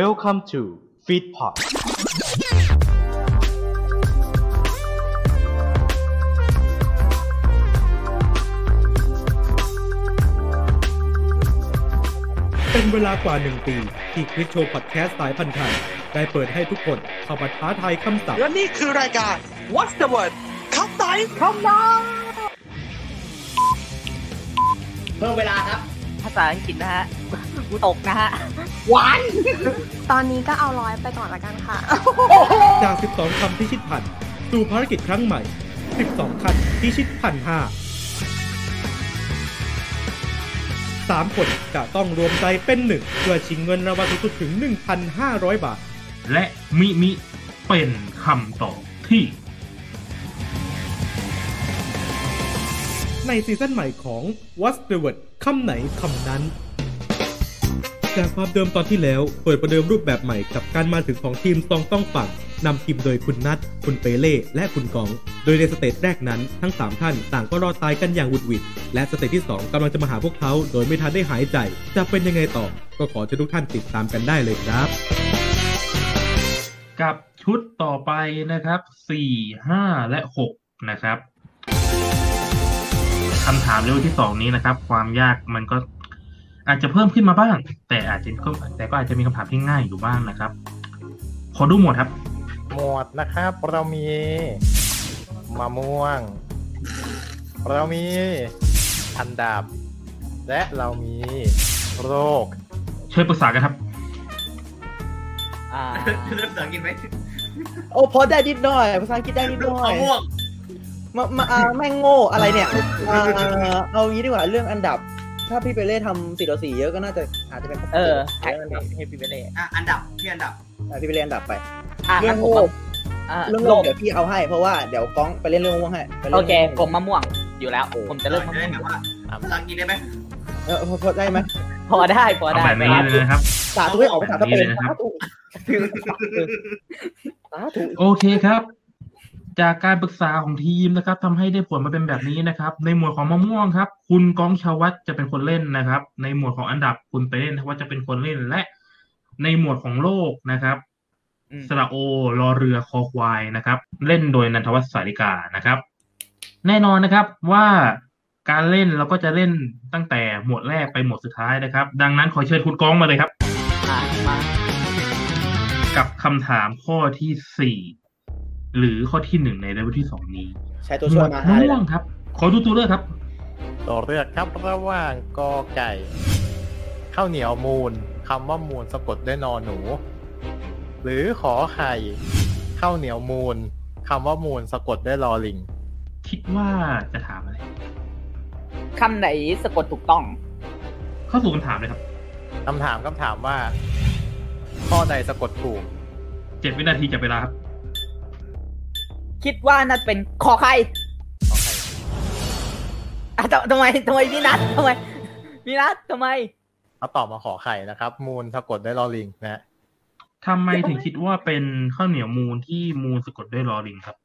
Welcome to Feedpot เป็นเวลากว่าหนึ่งปี ที่คลิกโชว์พอดแคสต์สายพันธุ์ไทย ได้เปิดให้ทุกคนเข้ามาท้าทายคำศัพท์ และนี่คือรายการ What's the word คำไหนคำนั้นเพิ่มเวลาครับ ภาษาอังกฤษนะฮะ ตกนะฮะตอนนี้ก็เอาร้อยไปก่อนละกันค่ะ จาก 12 คำที่ชิดพันสู่ภารกิจครั้งใหม่ 12 คันที่ชิดพันห้าสามคนจะต้องรวมใจเป็นหนึ่งเพื่อชิงเงินรางวัลสูงสุดถึง 1,500 บาท และมิมิเป็นคำตอบที่ ใน season ใหม่ของ What's the word คำไหนคำนั้น จากความเดิมตอนที่แล้ว เปิดประเดิมรูปแบบใหม่กับการมาถึงของทีมซองต้องปั่นนำทีมโดยคุณนัท คุณเปเล่ และคุณกอง โดยใน stage แรกนั้นทั้ง 3 ท่านต่างก็รอดตายกันอย่างหวุดหวิด และ stage ที่ 2กำลังจะมาหาพวกเขา โดยไม่ทันได้หายใจ จะเป็นยังไงต่อ ก็ขอเชิญทุกท่านติดตามกันได้เลยครับ กับชุดต่อไปนะครับสี่ห้าและหกนะครับคำถามเลเวลที่สองนี้นะครับ ความยากมันก็ อาจจะเพิ่มขึ้นมาบ้าง แต่อาจจะก็แต่ก็อาจจะมีคำถามที่ง่ายอยู่บ้างนะครับ ขอดูหมวดครับ หมวดนะครับ เรามีมะม่วง เรามีอันดับ และเรามีโรคช่วยปรึกษากันครับอ่าเริ่มภาษาอังกฤษไหมโอ้พอได้นิดหน่อยภาษาอังกฤษได้นิดหน่อยมะม่วงมามาอ่าแม่งโง่อะไรเนี่ยอ่าเอางี้ดีกว่าเรื่องอันดับ ถ้าพี่ไปเล่ทำสี่ต่อสี่เยอะก็น่าจะอาจจะเป็นเออใช่ให้อันดับให้พี่ไปเล่อะอันดับที่อันดับอะพี่ไปเล่นอันดับไปอะเรื่งั้อนงผมโง่อ่าเรื่องโลโง่กเดี๋ยวพี่เอาให้เพราะว่าเดี๋ยวก้องไปเล่นเรื่องม่วงให้ไปล่นโอเครื่องผมมะม่วงอยู่แล้ว ผมจะเริ่มมะจะม่ได้วงแบบว่าภาษาอังกฤษได้ไหมเออพอพอได้ไหมพอได้พอเอาได้แบบนี้เลยนะครับสาธุให้ออกภาษาสเปนแบบนี้เลยนะครับสาธุสาธุโอเคครับ จากการปรึกษาของทีมนะครับทำให้ได้ผลมาเป็นแบบนี้นะครับ ในหมวดของมะม่วงครับ คุณก้องชาววัฒน์จะเป็นคนเล่นนะครับ ในหมวดของอันดับคุณเต้นว่าจะเป็นคนเล่นและ ในหมวดของโลกนะครับอืมสระโอรอเรือคอควายนะครับ เล่นโดยนันทวัฒน์สาริกานะครับ แน่นอนนะครับว่าการเล่นเราก็จะเล่นตั้งแต่หมวดแรกไปหมวดสุดท้ายนะครับ ดังนั้นขอเชิญคุณก้องมาเลยครับอะมากับคำถามข้อที่สี่ หรือข้อที่หนึ่งในเลเวลที่สองนี้ ใช้ตัวช่วยมาะให้เลยม่วงครับ ขอดูตัวเลือกครับ ตัวเลือกครับระหว่างกอไก่ข้าวเหนียวมูลคำว่ามูลสะกดด้วยนอหนู หรือขอไข่ข้าวเหนียวมูลคำว่ามูลสะกดด้วยลอลิง คิดว่าจะถามอะไรคำไหนสะกดถูกต้อง เข้าสู่คำถามเลยครับคำถามคำถามว่า ข้อใดสะกดถูกเจ็ดวินาทีจับเวลาครับ คิดว่านั่นเป็นขอใครขอไข่อะทำทำไมทำไมพี่นัททำไมพี่นัททำไม เขาตอบมาขอไข่นะครับ มูลสะกดด้วยลอลิงนะทำไมถึงคิดว่าเป็นข้าวเหนียวมูลที่มูลสะกดด้วยลอลิงครับ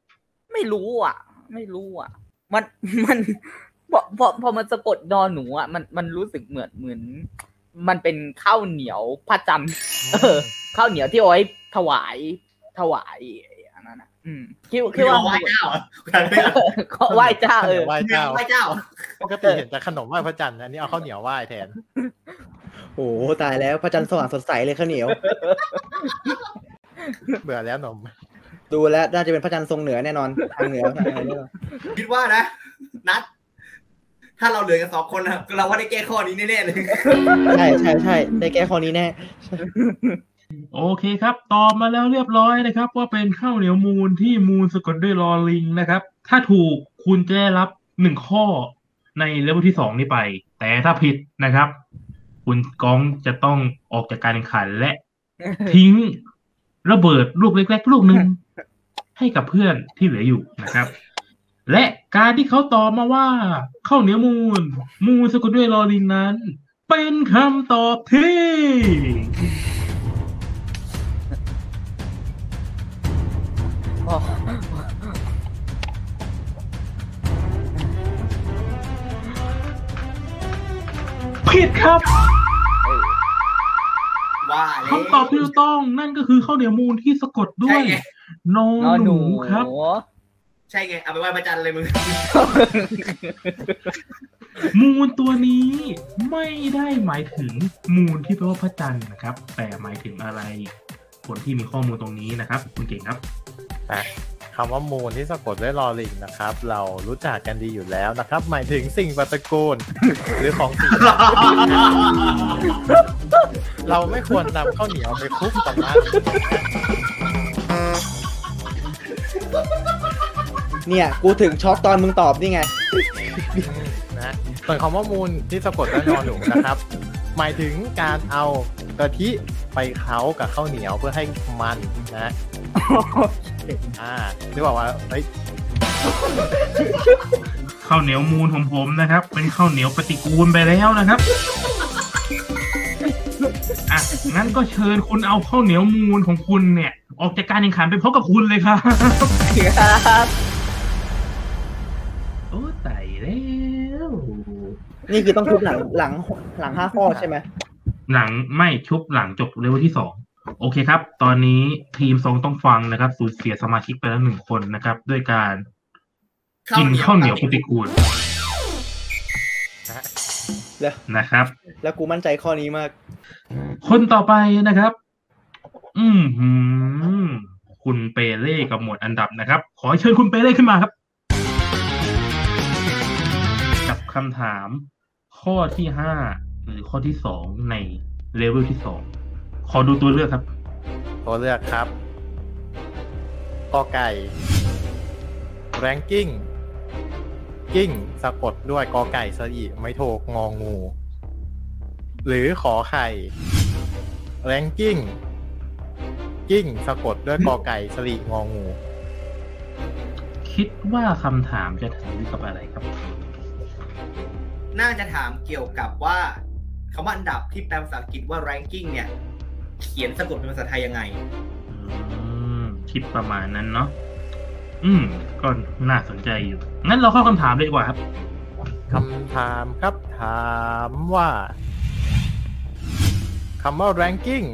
ไม่รู้อะ ไม่รู้อะ มันมันพอพอพอมันสะกดดอหนูอะมันมันรู้สึกเหมือนเหมือน มันเป็นข้าวเหนียวพระจันทร์เออข้าวเหนียวที่เอาไว้ถวายถวายอันนั้นอะอืม คิดคิดว่าไหว้เจ้าอะก็ไหว้เจ้าเออไหว้เจ้าไหว้เจ้าปกติเห็นแต่ขนมไหว้พระจันทร์นะอันนี้เอาข้าวเหนียวไหว้แทนโอ้โหตายแล้วพระจันทร์สว่างสดใสเลยข้าวเหนียว เบื่อแล้วหนม ดูแล้วน่าจะเป็นพระจันทร์ทรงเหนือแน่นอนทางเหนือทางเหนือแน่นอนคิดว่านะนัดถ้าเราเหลือกันสองคนนะเราว่าได้แก้ข้อนี้แน่ๆเลยใช่ใช่ใช่ได้แก้ข้อนี้แน่ โอเคครับ ตอบมาแล้วเรียบร้อยนะครับ ว่าเป็นข้าวเหนียวมูลที่มูลสะกดด้วยลอลิงนะครับ ถ้าถูกคุณจะได้รับหนึ่งข้อในเลเวลที่สองนี้ไป แต่ถ้าผิดนะครับ คุณก้องจะต้องออกจากการแข่งขันและ ทิ้งระเบิดลูกเล็ก ๆ ลูกหนึ่งให้กับเพื่อนที่เหลืออยู่นะครับ และการที่เขาตอบมาว่าข้าวเหนียวมูล มูลสะกดด้วยลอลิงนั้น เป็นคำตอบที่ อ๋อผิดครับว่าแคำตอบที่ถูกต้องนั่นก็คือข้าวเหนียวมูลที่สะกดด้วใช่ยไงนอนอหหนูนูครับ ใช่ไง เอาไปไหว้พระจันทร์เลยมึง มูลตัวนี้ไม่ได้หมายถึงมูลที่แปลว่าพระจันทร์นะครับ แต่หมายถึงอะไร คนที่มีข้อมูลตรงนี้นะครับ คุณเก่งครับ นะคำว่ามูลที่สะกดด้วยลอลิงนะครับ เรารู้จักกันดีอยู่แล้วนะครับ หมายถึงสิ่งปฏิกูลหรือของสิ่งเราไม่ควรนำข้าวเหนียวไปคลุกกับมันเนี่ย กูถึงช็อกตอนมึงตอบนี่ไงนะส่วนคำว่ามูลที่สะกดด้วยนอนหนูนะครับ หมายถึงการเอากะทิไปเคล้ากับข้าวเหนียวเพื่อให้มันนะ อ่าที่บอกว่าเฮ้ยข้าวเหนียวมูลของผมนะครับ เป็นข้าวเหนียวปฏิกูลไปแล้วนะครับอะงั้นก็เชิญคุณเอาข้าวเหนียวมูลของคุณเนี่ย ออกจากการแข่งขันไปพบกับคุณเลยครับครับโอ้ตายแล้วนี่คือต้องทุบหลังหลังหลังห้าข้อใช่ไหมหลังไม่ชุบหลังจบเลเวลที่สอง โอเคครับ ตอนนี้ทีมทรงต้องฟังนะครับสูญเสียสมาชิกไปแล้วหนึ่งคนนะครับ ด้วยการกินข้าวเหนียวปฏิกูลแล้วนะครับ แล้วกูมั่นใจข้อนี้มาก คนต่อไปนะครับ อืมหืมคุณเปเล่กับหมวดอันดับนะครับ ขอเชิญคุณเปเล่ขึ้นมาครับ กับคำถามข้อที่ห้าหรือข้อที่สองในเลเวลที่สอง ขอดูตัวเลือกครับ ตัวเลือกครับกอไก่ ranking กิ้งสะกดด้วยกอไก่สระอีไม่โทงองู หรือขอไข่ ranking กิ้งสะกดด้วยกอไก่สระอีงองู คิดว่าคำถามจะถึงกับอะไรครับ น่าจะถามเกี่ยวกับว่าคำว่าอันดับที่แปลภาษาอังกฤษว่า ranking เนี่ย เขียนสะกดเป็นภาษาไทยยังไงอืมคิดประมาณนั้นเนาะอืม ก็น่าสนใจอยู่ งั้นเราเข้าคำถามเลยดีกว่าครับคำถามครับ ถามว่าคำว่า ranking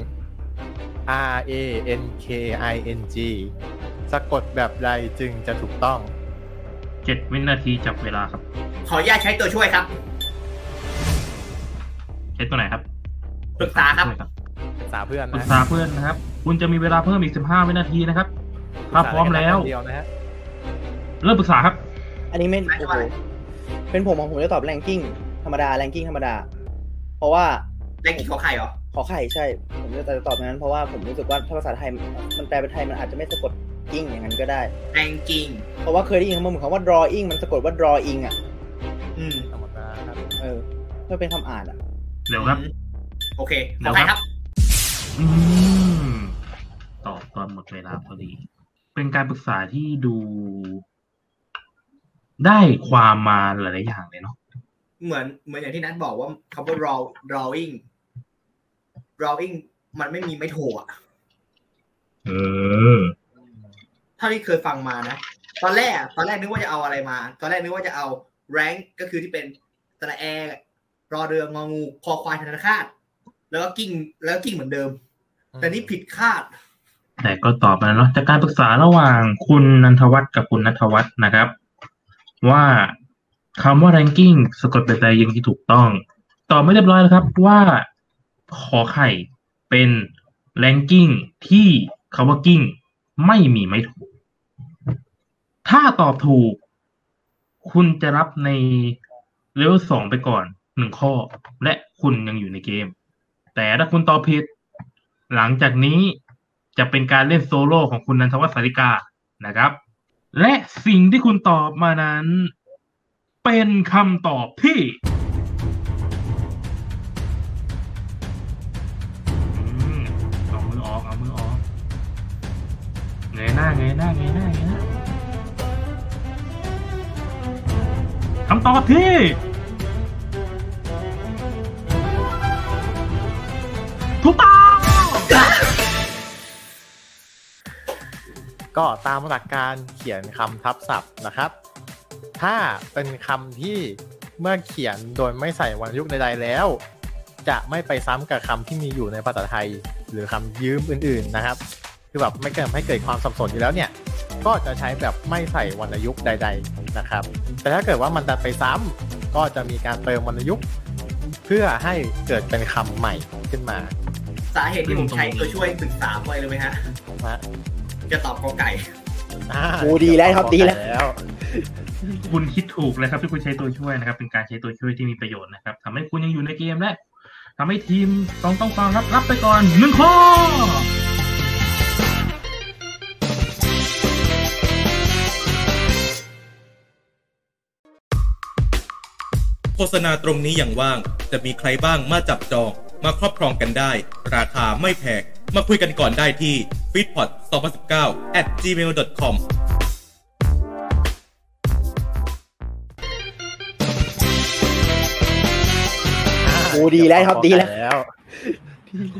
R A N K I N G สะกดแบบใดจึงจะถูกต้อง เจ็ดวินาทีจับเวลาครับ ขออนุญาตใช้ตัวช่วยครับ ใช้ตัวไหนครับ ปรึกษาครับ ปรึกษาเพื่อนปรึนะกษาเพื่อนนะครับ คุณจะมีเวลาเพิ่มอีกสิบห้าวินาทีนะครับ ถ้าพร้อมแล้ว เดียวนะฮะเริ่มปรึกษาครับ อันนี้ไม่ไม่โอ้ไม่โหเป็นผมของผมจะตอบแรงกิ้งธรรมดาแรงกิ้งธรรมดา เพราะว่าแรงกี่ขอไข่เหรอ ขอไข่ใช่ ผมจะตอบอย่างนั้นเพราะว่าผมรู้สึกว่าถ้าภาษาไทยมันแปลเป็นไทยมันอาจจะไม่สะกดกิ้งอย่างนั้นก็ได้ ranking เพราะว่าเคยได้ยินคำว่าเหมือนคำว่า drawing มันสะกดว่า drawing อะอืมธรรมดาครับเออถ้าเป็นคำอ่านอะเร็วครับโอเคเดี๋ขอยวไข่คครัรับ บ อืมตอบตอนหมดเวลาพอดี เป็นการปรึกษาที่ดู ได้ความมาหลายๆอย่างเลยเนาะเหมือนเหมือนอย่างที่นัทบอกว่าคำว่า draw drawing drawing มันไม่มีไม่โทอะเออเท่าที่เคยฟังมานะ ตอนแรกอะตอนแรกนึกว่าจะเอาอะไรมา ตอนแรกนึกว่าจะเอา rank ก็คือที่เป็นตระแอรอเรืององูคอควายธนาคาตแล้วก็กิ้งแล้วก็กิ้งเหมือนเดิม แต่นี่ผิดคาด แต่ก็ตอบมาแล้วเนาะจากการปรึกษาระหว่างคุณนันทวัฒน์กับคุณนัทวัฒน์นะครับ ว่าคำว่า ranking สะกดเป็นใจยังที่ถูกต้องตอบไม่เรียบร้อยแล้วครับว่าขอไข่เป็น ranking ที่คำว่ากิ้งไม่มีไม่ถูก ถ้าตอบถูก คุณจะรับในเลเวลสองไปก่อนหนึ่งข้อ และคุณยังอยู่ในเกม แต่ถ้าคุณตอบผิด หลังจากนี้จะเป็นการเล่นโซโล่ของคุณนันทวัฒน์สาริกานะครับ และสิ่งที่คุณตอบมานั้น เป็นคำตอบที่อืมเอามือออกเอามือออกเงยหน้าเงยหน้าเงยหน้าเงยหน้าคำตอบที่ ก็ตามหลักการเขียนคำทับศัพท์นะครับ ถ้าเป็นคำที่เมื่อเขียนโดยไม่ใส่วรรณยุกต์ใดๆแล้ว จะไม่ไปซ้ำกับคำที่มีอยู่ในภาษาไทย หรือคำยืมอื่นๆนะครับ คือแบบไม่เกิดให้เกิดความสับสนอยู่แล้วเนี่ยก็จะใช้แบบไม่ใส่วรรณยุกต์ใด ๆนะครับ แต่ถ้าเกิดว่ามันดันไปซ้ำก็จะมีการเติมวรรณยุกต์เพื่อให้เกิดเป็นคำใหม่ขึ้นมา สาเหตุที่ผมใช้ตัวช่วยศึกษาไว้เลยไหมฮะนะ จะตอบกอไก่อ่าโอ้ดีแล้วครับดีแล้วแล้วคุณคิดถูกเลยครับที่คุณใช้ตัวช่วยนะครับ เป็นการใช้ตัวช่วยที่มีประโยชน์นะครับทำให้คุณยังอยู่ในเกมและทำให้ทีมต้องต้องฟังครับรับไปก่อนหนึ่งข้อโฆษณาตรงนี้อย่างว่าง จะมีใครบ้างมาจับจอง มาครอบครองกันได้ ราคาไม่แพงมาคุยกันก่อนได้ที่ f e e d p o t 2019 at gmail.com โอ้ดีแล้วครับดีแล้วแล้ว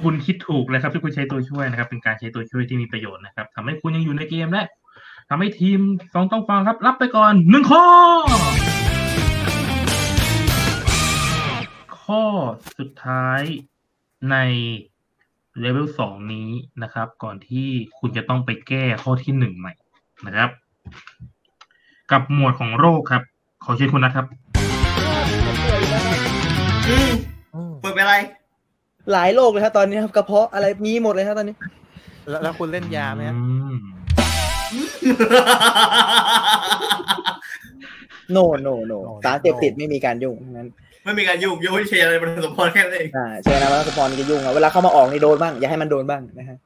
คุณคิดถูกเลยครับที่คุณใช้ตัวช่วยนะครับ เป็นการใช้ตัวช่วยที่มีประโยชน์นะครับทำให้คุณยังอยู่ในเกมและทำให้ทีมต้องต้องฟังครับ รับไปก่อนหนึ่งข้อ ข้อสุดท้ายในเลเวลสองนี้นะครับ ก่อนที่คุณจะต้องไปแก้ข้อที่หนึ่งใหม่นะครับ กับหมวดของโรคครับ ขอเชิญคุณนะครับอืมเปิดเป็นอะไร หลายโรคเลยครับตอนนี้ครับกระเพาะอะไรมีหมดเลยครับตอนนี้ แล้วแล้วคุณเล่นยาไหมฮะโนโนโนสารเสพติดไม่มีการยุ่งทั้งนั้น ไม่มีการยุ่งยุ่งเชียร์อะไรบนสมพรแค่นั้นเองอ่าใช่นะว่าสปอนจะยุ่งอะเวลาเข้ามาออกนี่โดนบ้างอย่าให้มันโดนบ้างนะฮะ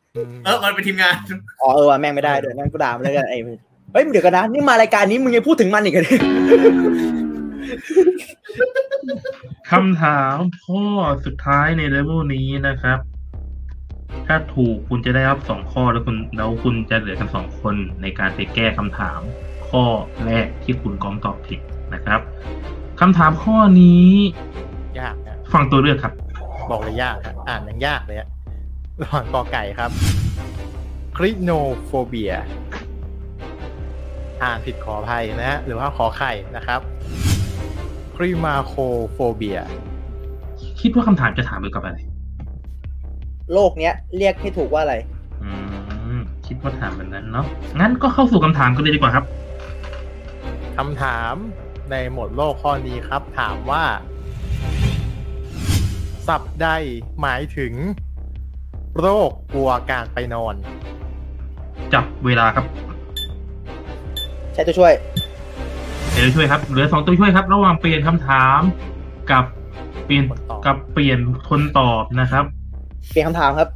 เออมันเป็นทีมงานอ๋อเออว่ะแม่งไม่ได้ด้วยงั้นกูด่ามันเลยกันไอ้เฮ้ยเดี๋ยวกันนะนี่มารายการนี้มึงยังพูดถึงมันอีกเหรอเนี่ยคำถามข้อสุดท้ายในเลเวลนี้นะครับ ถ้าถูกคุณจะได้รับสองข้อแล้วคุณแล้วคุณจะเหลือกันสองคนในการไปแก้คำถาม ข้อแรกที่คุณก้องตอบผิดนะครับ คำถามข้อนี้ ยากนะฟังตัวเลือกครับ บอกเลยยากครับอ่านยังยากเลยอะระหว่างกอไก่ครับ clinophobia อ่านผิดขออภัยนะฮะหรือว่าขอไข่นะครับคริมาโคโฟเบีย คิดว่าคำถามจะถามเกี่ยวกับอะไร โลกเนี้ยเรียกให้ถูกว่าอะไร อืม คิดว่าถามแบบนั้นเนาะงั้นก็เข้าสู่คำถามกันเลยดีกว่าครับ คำถาม ในหมวดโลกข้อนี้ครับ ถามว่า สับใดหมายถึง โรคกลัวการไปนอน จับเวลาครับใช้ตัวช่วยเดี๋ยวช่วยครับเหลือสองตัวช่วยครับ ระหว่างเปลี่ยนคำถามกับเปลี่ยนคนตอบ กับเปลี่ยนคนตอบนะครับ เปลี่ยนคำถามครับ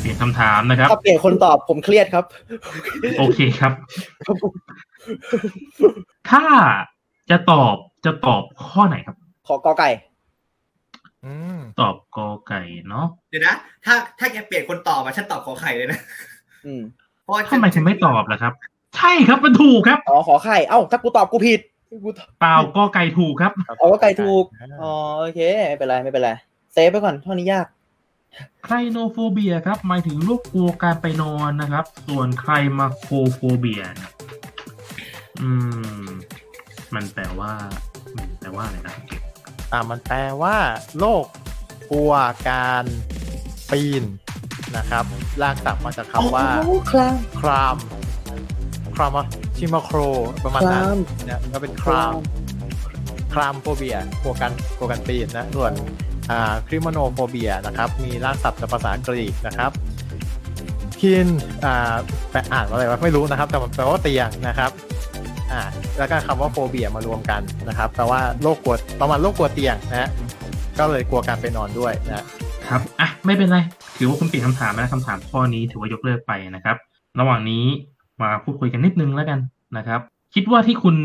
เปลี่ยนคำถามนะครับ ถ้าเปลี่ยนคนตอบผมเครียดครับ โอเคครับ ถ้าจะตอบจะตอบข้อไหนครับ ขอกอไก่อืมตอบกอไก่เนาะเดี๋ยวนะ ถ้าถ้าแกเปลี่ยนคนตอบมาฉันตอบขอไข่เลยนะอืมเพราะว่าทำไมคุณไม่ตอบล่ะครับ ใช่ครับมันถูกครับอ๋อขอไข่เอ้าถ้ากูตอบกูผิดกูตอบเปล่ากอไก่ถูกครับเอ้ากอไก่ถูกอ๋อโอเคไม่เป็นไรไม่เป็นไร save ไปก่อนเท่านี้ยาก clinophobia ครับหมายถึงโรคกลัวการไปนอนนะครับ ส่วน climacophobia เนี่ยอืม มันแปลว่ามันแปลว่าอะไรนะครับอ่ามันแปลว่าโรคกลัวการปีนนะครับ ลากศัพท์มาจากคำว่าโอ้คลามครามครามชิมาโครประมาณนั้นครามนะก็เป็นครามครามโฟเบียกลัวกันกลัวกันปีนนะส่วนอ่า คริมโนโฟเบียนะครับ มีรากศัพท์จากภาษากรีกนะครับคินอ่าแปลอ่านว่าอะไรวะไม่รู้นะครับ แต่มันแปลว่าเตียงนะครับอ่าแล้วก็คำว่าโฟเบียมารวมกันนะครับแปลว่าโรคกลัวประมาณโรคกลัวเตียงนะฮะก็เลยกลัวการไปนอนด้วยนะครับอะไม่เป็นไรถือว่าคุณเปลี่ยนคำถามนะคำถามข้อนี้ถือว่ายกเลิกไปนะครับ ระหว่างนี้มาพูดคุยกันนิดนึงแล้วกันนะครับ คิดว่าที่คุณ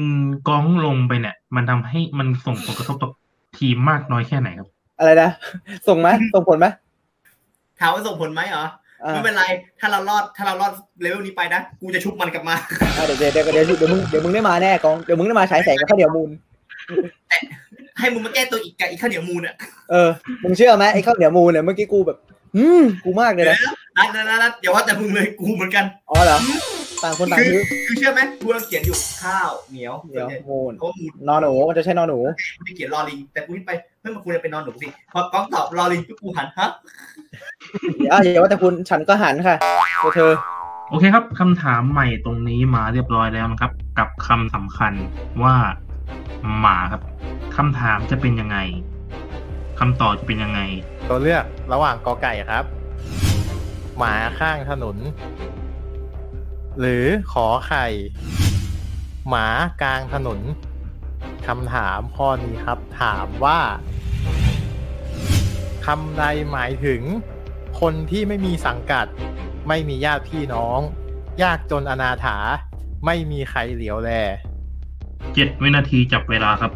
ก้องลงไปเนี่ย มันทำให้มันส่งผลกระทบต่อทีมมากน้อยแค่ไหนครับ อะไรนะ ส่งไหมส่งผลไหมถามว่าส่งผลไหมเหรออ่าไม่เป็นไร ถ้าเรารอด ถ้าเรารอดเลเวลนี้ไปนะ กูจะชุบมันกลับมาอะเดี๋ยวเดี๋ยวเดี๋ยวเดี๋ยวเดี๋ยวมึง เดี๋ยวมึงได้มาแน่กอง เดี๋ยวมึงได้มาฉายแสงกับข้าวเหนียวมูลให้มึงมาแก้ตัวอีกกับอีกข้าวเหนียวมูลอะ เออ มึงเชื่อไหมไอ้ข้าวเหนียวมูลเนี่ยเมื่อกี้กูแบบ อืม กูมากเลยเดี๋ยวนะนะนัดนัดนัดอย่าว่าแต่มึงเลยกูเหมือนกัน อ๋อเหรอ ต่างคนต่างคือซื้อคือเชื่อไหมกูกำลังเขียนอยู่ข้าวเหนียวเดี๋ยวส่นใหญ่มูนเขามูนนอนหนูมันจะใช่นอนหนูกูจะเขียนรอลิง แต่กูคิดไปเฮ้ยมันควรจะเป็นนอนหนูสิพอกล้องตอบรอลิงปุ๊บกูหันฮะเดี๋ยวอย่าว่าแต่คุณฉันก็หันค่ะตัวเธอโอเคครับคำถามใหม่ตรงนี้มาเรียบร้อยแล้วนะครับ กับคำสำคัญว่าหมาครับคำถามจะเป็นยังไงคำตอบจะเป็นยังไง ตัวเลือกระหว่างกอไก่ครับ หมาข้างถนน หรือขอไข่ หมากลางถนนคำถามข้อนี้ครับ ถามว่าคำใดหมายถึง คนที่ไม่มีสังกัด ไม่มีญาติพี่น้อง ยากจนอนาถา ไม่มีใครเหลียวแลเจ็ดวินาทีจับเวลาครับ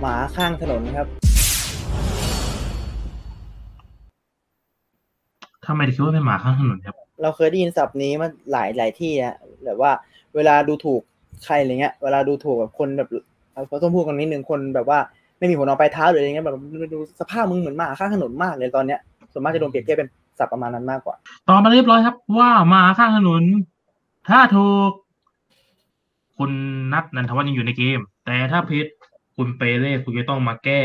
หมาข้างถนนครับทำไมถึงคิดว่าเป็นหมาข้างถนนครับ เราเคยได้ยินศัพท์นี้มาหลายหลายที่อะแบบว่า เวลาดูถูกใครอะไรเงี้ย เวลาดูถูกแบบคนแบบเอาเขาต้องพูดกันนิดนึงคนแบบว่าไม่มีหัวนอนปลายเท้าหรืออะไรเงี้ยแบบดูสภาพมึงเหมือนหมาข้างถนนมากเลยตอนเนี้ยส่วนมากจะโดนเปรียบเทียบเป็นศัพท์ประมาณนั้นมากกว่าตอบมาเรียบร้อยครับ ว่ามาข้างถนน ถ้าถูก คุณนัทนันทวัฒน์ยังอยู่ในเกม แต่ถ้าผิดคุณเปเล่คุณจะต้องมาแก้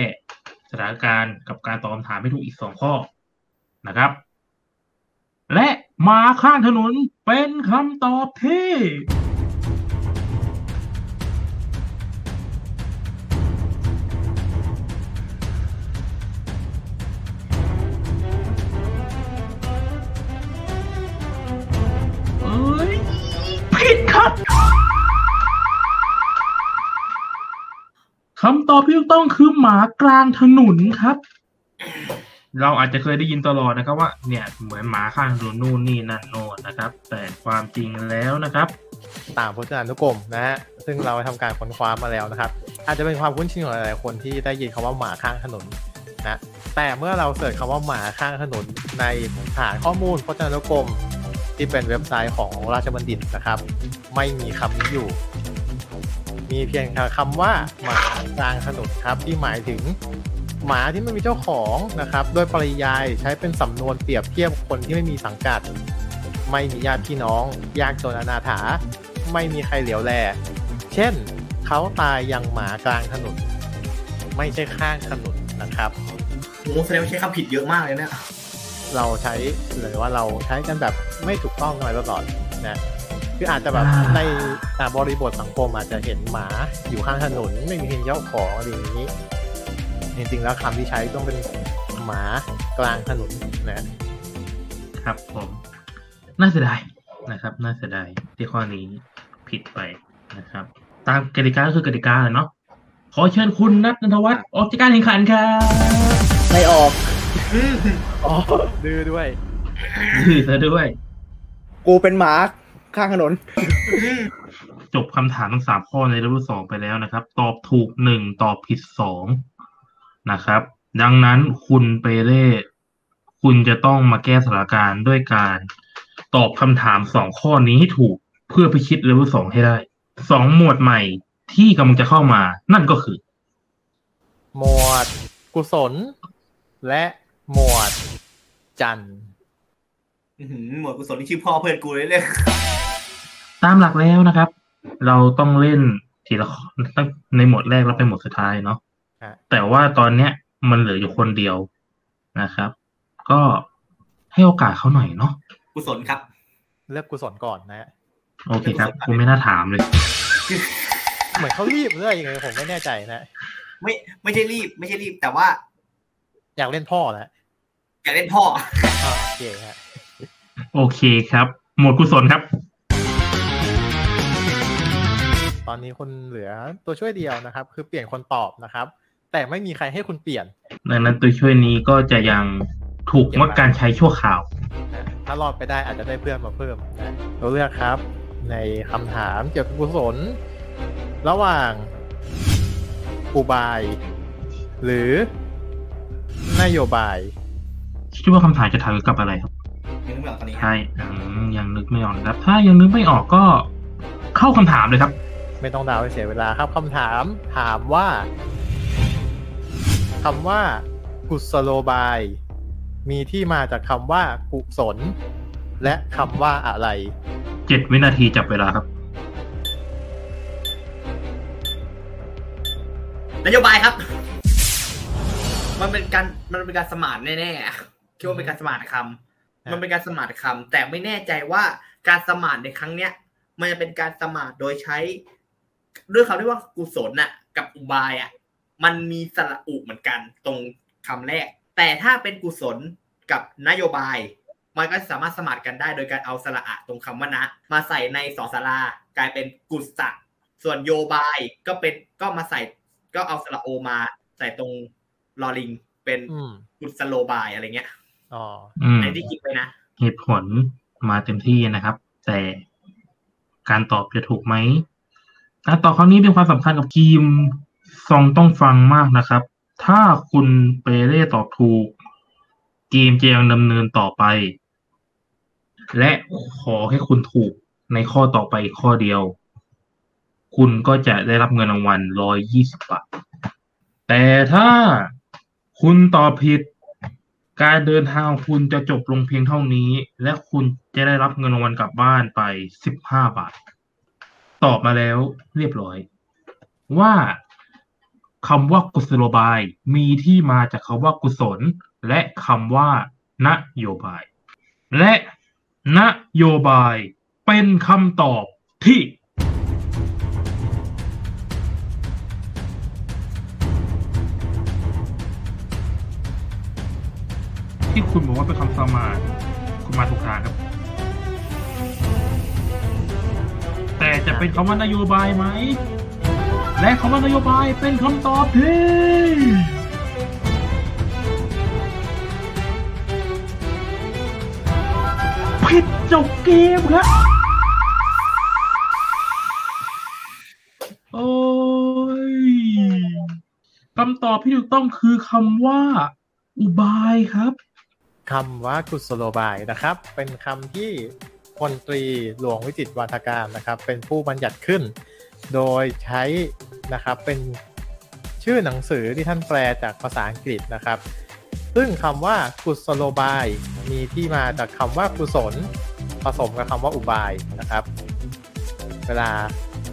สถานการณ์กับการตอบคำถามให้ถูกอีกสองข้อนะครับ และ มาข้างถนนเป็นคำตอบที่เอ้ยผิดครับคำตอบที่ถูกต้องคือหมากลางถนนครับ เราอาจจะเคยได้ยินตลอดนะครับว่าเนี่ยเหมือนหมาข้างถนนนู่นนี่นั่นโน่นนะครับ แต่ความจริงแล้วนะครับตามพจนานุกรมนะฮะซึ่งเราทำการค้นคว้ามาแล้วนะครับ อาจจะเป็นความคุ้นชินของหลายๆคนที่ได้ยินคำว่าหมาข้างถนนนะแต่เมื่อเราเสิร์ชคำว่าหมาข้างถนนในฐานข้อมูลพจนานุกรม ที่เป็นเว็บไซต์ของราชบัณฑิตนะครับ ไม่มีคำนี้อยู่ มีเพียงค่คำว่าหมากลางถนนครับที่หมายถึง หมาที่ไม่มีเจ้าของนะครับ โดยปริยายใช้เป็นสำนวนเปรียบเทียบคนที่ไม่มีสังกัด ไม่มีญาติพี่น้อง ยากจนอนาถา ไม่มีใครเหลียวแล เช่น เขาตายอย่างหมากลางถนน ไม่ใช่ข้างถนนนะครับโอ้แสดงว่าใช้คำผิดเยอะมากเลยเนี่ย เราใช้หรือว่าเราใช้กันแบบไม่ถูกต้องกันมาตลอดนะคืออาจจะแบบอ่าในอ่าบริบทสังคมอาจจะเห็นหมาอยู่ข้างถนนไม่มีเจ้าของอะไรอย่างนี้ จริงๆ แล้วคำที่ใช้ต้องเป็นหมากลางถนนนะครับผมน่าเสียดายนะครับ น่าเสียดายที่ข้อนี้ผิดไปนะครับ ตามกติกาก็คือกติกาเลยเนาะขอเชิญคุณนัทนันทวัฒน์ออกจากการแข่งขันครับไม่ออกอ๋อดื้อด้วยดื้อซะด้วย กูเป็นหมาข้างถนน จบคำถามทั้งสามข้อในระดับสองไปแล้วนะครับ ตอบถูกหนึ่งตอบผิดสอง นะครับ ดังนั้นคุณเปเล่คุณจะต้องมาแก้สถานการณ์ด้วยการตอบคำถามสองข้อนี้ให้ถูกเพื่อพิชิตเลเวลสองให้ได้สองหมวดใหม่ที่กำลังจะเข้ามา นั่นก็คือ หมวด กุศล และหมวดจันทร์อื้อหือหมวดกุศลที่ชื่อพ่อเพื่อนกูเลยเลยตามหลักแล้วนะครับ เราต้องเล่นทีละข้อตั้งในหมวดแรกแล้วไปหมวดสุดท้ายเนาะฮะ แต่ว่าตอนเนี้ยมันเหลืออยู่คนเดียวนะครับ ก็ให้โอกาสเขาหน่อยเนาะกุศลครับ เลือกกุศลก่อนนะฮะโอเคครับกูไม่น่าถามเลย เหมือนเขารีบเรื่อยยังไงผมไม่แน่ใจนะ ไม่ไม่ใช่รีบ ไม่ใช่รีบแต่ว่า อยากเล่นพ่อนะอยากเล่นพ่ออ่าโอเคฮะโอเคครับ หมวดกุศลครับ ตอนนี้คุณเหลือตัวช่วยเดียวนะครับ คือเปลี่ยนคนตอบนะครับ แต่ไม่มีใครให้คุณเปลี่ยนดังนั้นตัวช่วยนี้ก็จะยังถูกงดการใช้ชั่วคราวนะถ้ารอดไปได้อาจจะได้เพื่อนมาเพิ่มนะเราเลือกครับ ในคำถามเกี่ยวกับกุศล ระหว่างอุบาย หรือนโยบาย คิดว่าคำถามจะถามเกี่ยวกับอะไรครับยังไม่ออกตอนนี้ใช่อืมยังนึกไม่ออกนะครับ ถ้ายังนึกไม่ออกก็เข้าคำถามเลยครับ ไม่ต้องดาวให้เสียเวลาครับคำถามถามว่า คำว่า กุศโลบาย มีที่มาจากคำว่า กุศล และคำว่าอะไร เจ็ดวินาทีจับเวลาครับ นโยบายครับ มันเป็นการมันเป็นการสมานแน่ๆอะคิดว่าเป็นการสมานคำมันเป็นการสมานคำแต่ไม่แน่ใจว่าการสมานในครั้งเนี้ย มันจะเป็นการสมานโดยใช้ ด้วยคำที่ว่ากุศลน่ะ กับอุบายอะ มันมีสระอุเหมือนกันตรงคำแรก แต่ถ้าเป็นกุศลกับนโยบาย มันก็สามารถสมานกันได้โดยการเอาสระอะตรงคำว่านะ มาใส่ในสองสารากลายเป็นกุศะส่วนโยบายก็เป็นก็มาใส่ก็เอาสระโอมา ใส่ตรงลอลิง เป็นอืมกุศโลบายอะไรเงี้ยอ๋ออืมในที่คิดไปนะเหตุผลมาเต็มที่นะครับ แต่การตอบจะถูกไหมการตอบครั้งนี้เป็นความสำคัญกับทีม ซองต้องฟังมากนะครับ ถ้าคุณเปเร่ตอบถูก เกมจะยังดำเนินต่อไป และขอให้คุณถูกในข้อต่อไปอีกข้อเดียว คุณก็จะได้รับเงินรางวัลร้อยยี่สิบบาท แต่ถ้าคุณตอบผิด การเดินทางของคุณจะจบลงเพียงเท่านี้ และคุณจะได้รับเงินรางวัลกลับบ้านไปสิบห้าบาท ตอบมาแล้วเรียบร้อย ว่า คำว่ากุศโลบายมีที่มาจากคำว่ากุศล และคำว่านโยบาย และนโยบายเป็นคำตอบที่ที่คุณบอกว่าเป็นคำสมาคุณมาถูกทางครับ แต่จะเป็นคำว่านโยบายไหม และคำว่านโยบายเป็นคำตอบที่ผิดจบเกมครับโอ้ยคำตอบที่ถูกต้องคือคำว่า อุบายครับคำว่ากุศโลบายนะครับ เป็นคำที่พลตรีหลวงวิจิตวาทการนะครับ เป็นผู้บัญญัติขึ้น โดยใช้นะครับเป็นชื่อหนังสือที่ท่านแปลจากภาษาอังกฤษนะครับ ซึ่งคำว่ากุศโลบายมีที่มาจากคำว่ากุศลผสมกับคำว่าอุบายนะครับ เวลา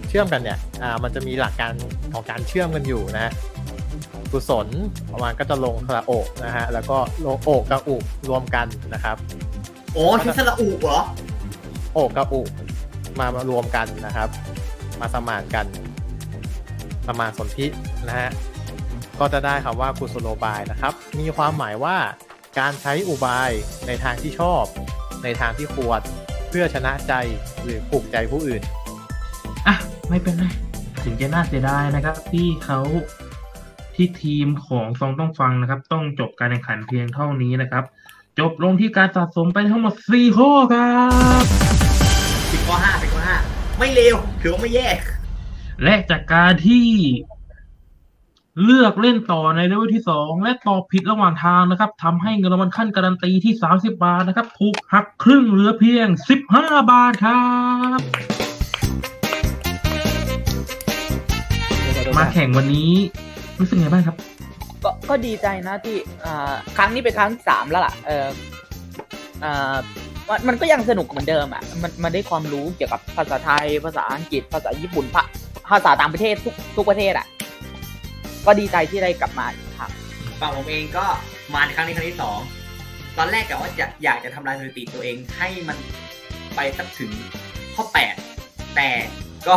เชื่อมกันเนี่ยอ่ามันจะมีหลักการของการเชื่อมกันอยู่นะกุศลประมาณก็จะลงสระโอกนะฮะแล้วก็โลโอกกับอุรวมกันนะครับ โอ้ที่สระอุเหรอโอกกับอุมามารวมกันนะครับ มาสมานกันสมานสนธินะฮะก็จะได้คำว่ากุศโลบายนะครับ มีความหมายว่าการใช้อุบายในทางที่ชอบ ในทางที่ควรเพื่อชนะใจหรือปลุกใจผู้อื่น อะ ไม่เป็นไรถึงจะน่าเสียดายนะครับ ที่เขาที่ทีมของซองต้องฟังนะครับ ต้องจบการแข่งขันเพียงเท่านี้นะครับ จบลงที่การสะสมไปทั้งหมดสี่ข้อครับสิบข้อห้าสิบข้อห้า ไม่เลวถือว่าไม่แย่ และจากการที่เลือกเล่นต่อในเลเวลที่สองและตอบผิดระหว่างทางนะครับทำให้เงินรางวัลขั้นการันตีที่สามสิบาทนะครับ ถูกหักครึ่งเหลือเพียงสิบห้าบาทครับมาแข่งวันนี้รู้สึกไงบ้างครับ ก็ก็ดีใจนะที่อ่าครั้งนี้เป็นครั้งที่สามแล้วล่ะ เอออ่า มันมันก็ยังสนุกเหมือนเดิมอะมันมันได้ความรู้เกี่ยวกับภาษาไทย ภาษาอังกฤษ ภาษาญี่ปุ่นภาภาษาต่างประเทศทุกทุกประเทศอะ ก็ดีใจที่ได้กลับมาอีกครั้งฝั่งผมเองก็มาในครั้งนี้ครั้งที่สองตอนแรกกะว่าจะอยากจะทำลายสถิติตัวเองให้มันไปสักถึงข้อแปดแต่ก็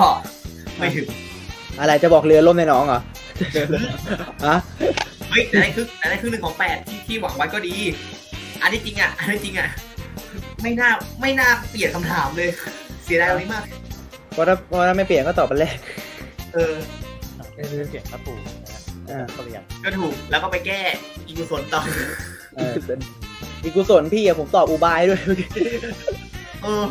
ไม่ถึงอะไรจะบอกเรือล่มในหนองเหรอฮะเฮ้ยแต่ได้ครึ่งแต่ได้ครึ่งหนึ่งของแปดที่ที่หวังไว้ก็ดี อันนี้จริงอะ อันนี้จริงอะ ไม่น่าไม่น่าเปลี่ยนคำถามเลย เสียดายตรงนี้มากเพราะถ้าเพราะถ้าไม่เปลี่ยนก็ตอบไปแรกเออเสียงก็ถูกนะฮะอ่าเปลี่ยนก็ถูกแล้วก็ไปแก้อีกุศลต่อเอออีกุศลพี่อะผมตอบอุบายด้วยเออ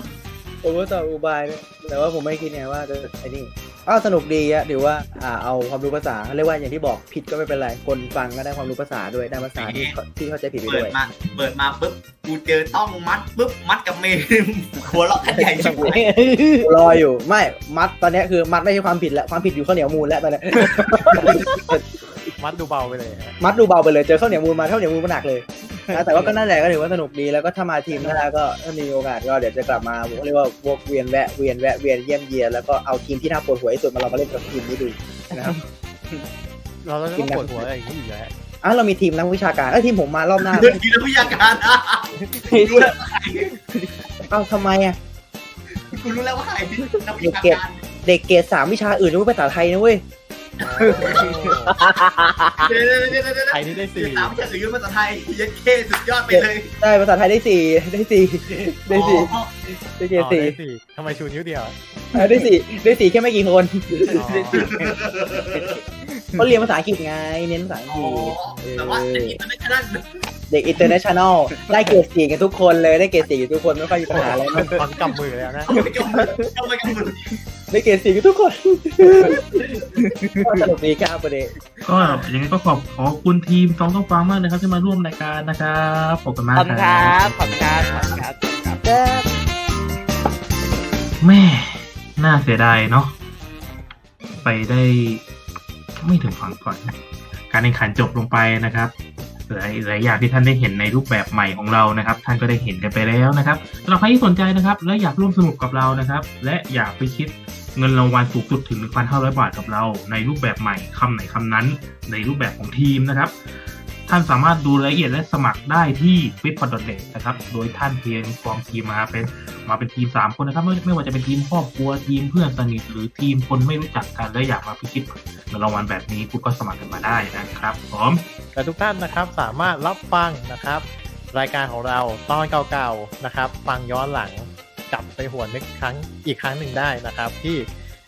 ผมก็ตอบอุบายด้วยแต่ว่าผมไม่คิดไงว่าจะไอ้นี่ อ้าวสนุกดีอะถือว่าอ่าเอาความรู้ภาษาเรียกว่าอย่างที่บอกผิดก็ไม่เป็นไรคนฟังก็ได้ความรู้ภาษาด้วยได้ภาษาที่ที่เข้าใจผิดไปเปิด้ดวยมาเปิดมาปุ๊บกูเจอต้องมัดปุ๊บมัดกับเมย์หัวเราะกันใหญ่ชิบหายรออยู่ไม่มัดตอนเนี้ยคือมัดไม่ใช่ความผิดแล้วความผิดอยู่ข้าวเหนียวมูลแล้วตอนเนี้ย มัดดูเบาไปเลยฮะมัดดูเบาไปเลย เจอข้าวเหนียวมูลมาข้าวเหนียวมูลมันหนักเลยแต่ว่าก็นั่นแหละก็ถือว่าสนุกดีแล้วก็ถ้ามาทีมได้ก็ถ้ามีโอกาสก็เดี๋ยวจะกลับมาผมเรียกว่าวกเวียนแวะเวียนแวะเวียนเยี่ยมเยียนแล้วก็เอาทีมที่น่าปวดหัวที่สุดมาลองมาเล่นกับทีมนี้ดูนะครับเราจะต้องปวดหัวอะไรอย่างนี้อยู่แล้วอะเรามีทีมนักวิชาการเอ้ยทีมผมมารอบหน้าทีนักวิทยาการนะเอ้าทำไมอะกูรู้แล้วว่าใครนักวิชาการเด็กเกรดสามวิชาอื่นรู้ภาษาไทยนะเว้ย เดี๋ยวเดี๋ยวเดี๋ยวเดี๋ยวไทยนี่ได้สี่สามวิชาอื่นภาษาไทยยัดเคสุดยอดไปเลยได้ภาษาไทยได้สี่ได้สี่ได้สี่อ๋อได้เกรดอ๋อสี่ได้สี่ทำไมชูนิ้วเดียวอะเออได้สี่ได้สี่แค่ไม่กี่คนอ๋อเขาเรียนภาษาอังกฤษไง เน้นภาษาอังอ๋กอฤษแต่ว่าแต่อีกไม่ใช่นั่นเด็ก international ได้เกรดสี่กันทุกคนเลยได้เกรดสี่กันทุกคนไม่ค่อยมีปัญหาอะไรมากตอนกำมือแล้วนะเอาไปกำมือเอาไปกำมือ ได้เกรดสี่กันทุกคนก็สนุกดีครับประเด็นก็อย่างนี้ก็ขอบขอบคุณทีมสองต้องฟังมากนะครับที่มาร่วมรายการนะครับขอบคุณมากขอบคุณครับขอบคุณครับขอบคุณครับแม่น่าเสียดายเนาะไปได้ไม่ถึงฝั่งก่อนการแข่งขันจบลงไปนะครับ หลายหลายอย่างที่ท่านได้เห็นในรูปแบบใหม่ของเรานะครับ ท่านก็ได้เห็นกันไปแล้วนะครับสำหรับใครที่สนใจนะครับ และอยากร่วมสนุกกับเรานะครับ และอยากไปคิดเงินรางวัลสูงสุดถึง 1,500 บาทกับเรา ในรูปแบบใหม่คำไหนคำนั้น ในรูปแบบของทีมนะครับ ท่านสามารถดูรายละเอียดและสมัครได้ที่ f i t p o d n e t นะครับ โดยท่านเพียงฟอร์มทีมมาเป็นมาเป็นทีม 3 คนนะครับ ไม่ไม่ว่าจะเป็นทีมครอบครัวทีมเพื่อนสนิทหรือทีมคนไม่รู้จักกันและอยากมาพิชิต งินรางวัลแบบนี้คุณก็สมัครกันมาได้นะครับผมแต่ทุกท่านนะครับสามารถรับฟังนะครับ รายการของเราตอนเก่าๆนะครับ ฟังย้อนหลังกลับไปหวนนึกครั้งอีกครั้งหนึ่งได้นะครับ ที่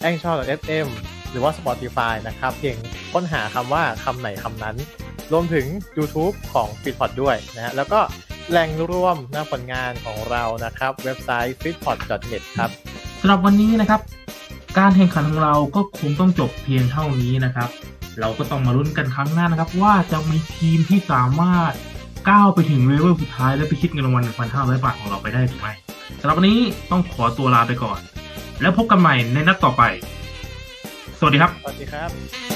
a n c h o r FM หรือว่า Spotify นะครับ เพียงค้นหาคำว่าคำไหนคำนั้น รวมถึง YouTube ของ f i t p o d ด้วยนะฮะแล้วก็แหล่งรวมนะผลงานของเรานะครับ เว็บไซต์ f i t p o d net ครับสำหรับวันนี้นะครับ การแข่งขันของเราก็คงต้องจบเพียงเท่านี้นะครับ เราก็ต้องมาลุ้นกันครั้งหน้านะครับ ว่าจะมีทีมที่สามารถก้าวไปถึงเลเวลสุดท้าย และไปคิดเงินรางวัล1,500 บาทของเราไปได้หรือไม่สำหรับวันนี้ต้องขอตัวลาไปก่อน แล้วพบกันใหม่ในนัดต่อไป สวัสดีครับ สวัสดีครับ